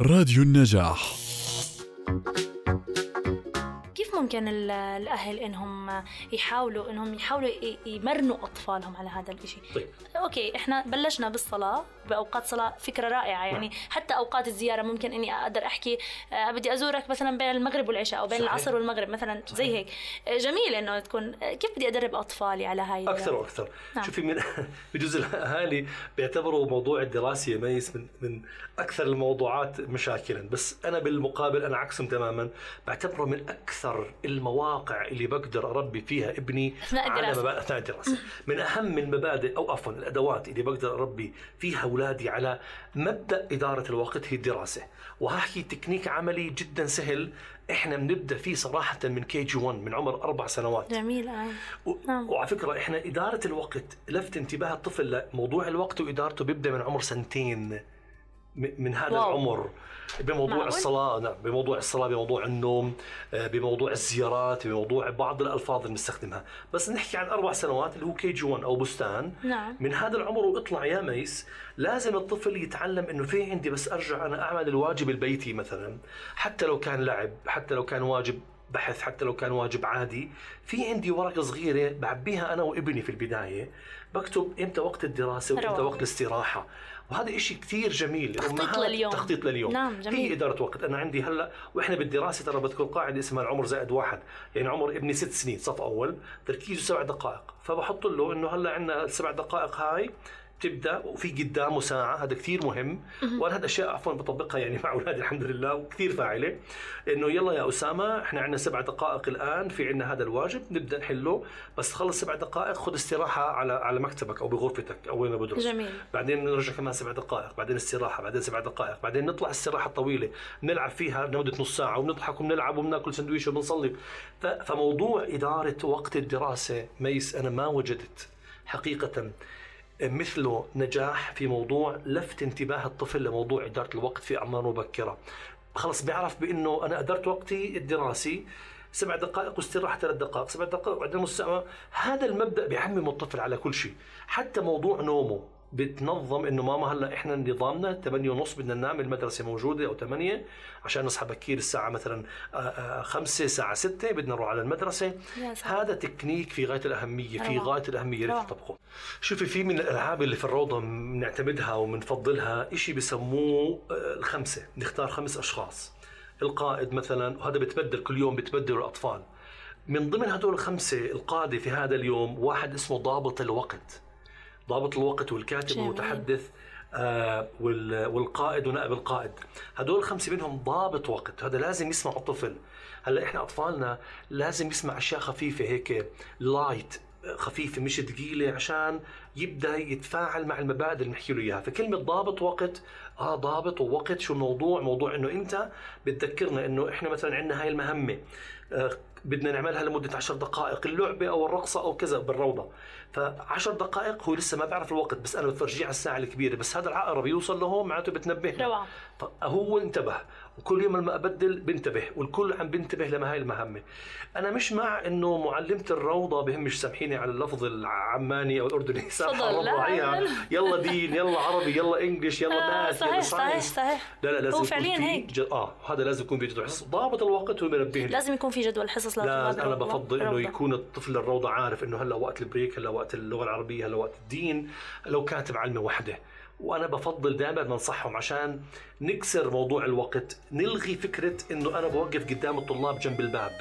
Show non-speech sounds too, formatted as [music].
راديو النجاح. كيف ممكن ال- الأهل إنهم يحاولوا إنهم يحاولوا يمرنوا أطفالهم على هذا الشيء طيب. أوكي إحنا بلشنا بالصلاة بأوقات صلاة فكرة رائعة يعني. حتى أوقات الزيارة ممكن إني أقدر أحكي آه، بدي أزورك مثلا بين المغرب والعشاء أو بين صحيح. العصر والمغرب مثلا زي هيك. آه، جميل إنه تكون آه، كيف بدي أدرب أطفالي على هاي أكثر وأكثر. نعم. شوفي من [laughs] بجوز الأهالي بيعتبروا موضوع الدراسة يا Miss من من أكثر الموضوعات مشاكلا. بس أنا بالمقابل أنا عكسهم تماما. بعتبره من أكثر المواقع اللي بقدر أربي فيها ابني على الدراسة. مبادئ أثناء الدراسة من أهم المبادئ أو عفوا الأدوات اللي بقدر أربي فيها أولادي على مبدأ إدارة الوقت هي الدراسة وهحكي تكنيك عملي جدا سهل إحنا بنبدأ فيه صراحة من KG 1 من عمر أربع سنوات جميل آه. و- نعم. وعلى فكرة إحنا إدارة الوقت لفت انتباه الطفل لموضوع الوقت وإدارته بيبدأ من عمر سنتين من هذا wow. العمر. بموضوع معقول؟ الصلاة نعم بموضوع الصلاة بموضوع النوم آه، بموضوع الزيارات بموضوع بعض الألفاظ اللي بنستخدمها بس نحكي عن أربع سنوات اللي هو KG 1 أو بستان. نعم. من هذا العمر واطلع يا Miss لازم الطفل يتعلم إنه في عندي بس أرجع أنا أعمل الواجب البيتي مثلا. حتى لو كان لعب حتى لو كان واجب بحث حتى لو كان واجب عادي. في عندي ورقة صغيرة بعبيها أنا وابني في البداية. بكتب إمتى وقت الدراسة وإمتى. وقت الاستراحة. وهذا إشي كثير جميل. تخطيط لليوم. تخطيط لليوم. نعم، جميل. هي إدارة وقت. أنا عندي هلأ وإحنا بالدراسة ترى بذكر قاعدة اسمها العمر زائد واحد. يعني عمر ابني ست سنين صف أول. تركيزه سبع دقائق. فبحط له إنه هلأ عندنا السبع دقائق هاي. تبدأ وفي قدامه ساعه هذا كثير مهم. وأنا هذا أشياء عفوا بطبقها يعني مع أولادي الحمد لله وكثير فاعلة. إنه يلا يا أسامة إحنا عندنا سبع دقائق الآن في عندنا هذا الواجب نبدأ نحله. بس تخلص سبع دقائق خذ استراحة على على مكتبك أو بغرفتك أو وين ما بدرس. جميل. بعدين نرجع كمان سبع دقائق بعدين استراحة بعدين سبع دقائق بعدين نطلع استراحة طويلة. نلعب فيها لمدة نص ساعة وبنضحك وبنلعب وبناكل سندويشه وبنصلي. فموضوع إدارة وقت الدراسة ميس أنا ما وجدت حقيقة مثله نجاح في موضوع لفت انتباه الطفل لموضوع إدارة الوقت في اعمار مبكرة. خلص بيعرف بأنه أنا أدرت وقتي الدراسي سبع دقائق واستراحة ثلاث دقائق سبع دقائق وبعدين نص ساعة. هذا المبدأ بيعمم الطفل على كل شيء حتى موضوع نومه. بتنظم انه ماما هلا إحنا نظامنا 8 ونص بدنا ننام المدرسة موجودة أو 8 عشان نصحى بكير الساعة مثلا 5 الساعة 6 بدنا نروح على المدرسة. هذا تكنيك في غاية الأهمية في. غاية الأهمية روعة. تطبقه شوفي في من الألعاب اللي في الروضة بنعتمدها وبنفضلها شيء بسموه آه، الخمسة نختار خمس أشخاص القائد مثلا وهذا بتبدل كل يوم بتبدلوا الأطفال من ضمن هدول الخمسة القادة في هذا اليوم واحد اسمه ضابط الوقت ضابط الوقت والكاتب. والمتحدث آه وال- والقائد ونائب القائد. هدول الخمسة منهم ضابط وقت. هذا لازم يسمعوا الطفل. هلأ إحنا أطفالنا لازم يسمع أشياء خفيفة هيك لايت خفيفة مش ثقيلة عشان يبدأ يتفاعل مع المبادئ اللي بنحكي له إياها. فكلمة ضابط وقت آه ضابط ووقت شو الموضوع؟ موضوع إنه أنت بتذكرنا إنه إحنا مثلا عندنا هاي المهمة آه بدنا نعملها لمدة عشر دقائق اللعبة أو الرقصة أو كذا بالروضة. فعشر دقائق هو لسه ما بيعرف الوقت بس أنا بفرجيه على الساعة الكبيرة بس هذا العقرب يوصل لهون معناته بتنبه. روعة. فهو انتبه. وكل يوم لما أبدل بنتبه والكل عم بنتبه لما هاي المهمة. أنا مش مع إنه معلمة الروضة بهمش سامحيني على اللفظ العماني أو الأردني سامحة تفضل. الله. يلا دين يلا عربي يلا إنجليش يلا آه، ماث يلا صحيح صحيح صحيح لا لا لازم هو يكون فعليا هيك. ج... آه هذا لازم يكون في جدول حصص. ضابط الوقت هو بينبهني لازم يكون في جدول حصص لا أنا. بفضل إنه. يكون الطفل الروضة عارف إنه هلأ وقت البريك هلأ وقت اللغة العربية هلأ وقت الدين. لو كانت معلمه وحدة. وأنا بفضل دائما بنصحهم عشان نكسر موضوع الوقت نلغي فكرة إنه أنا بوقف قدام الطلاب جنب الباب.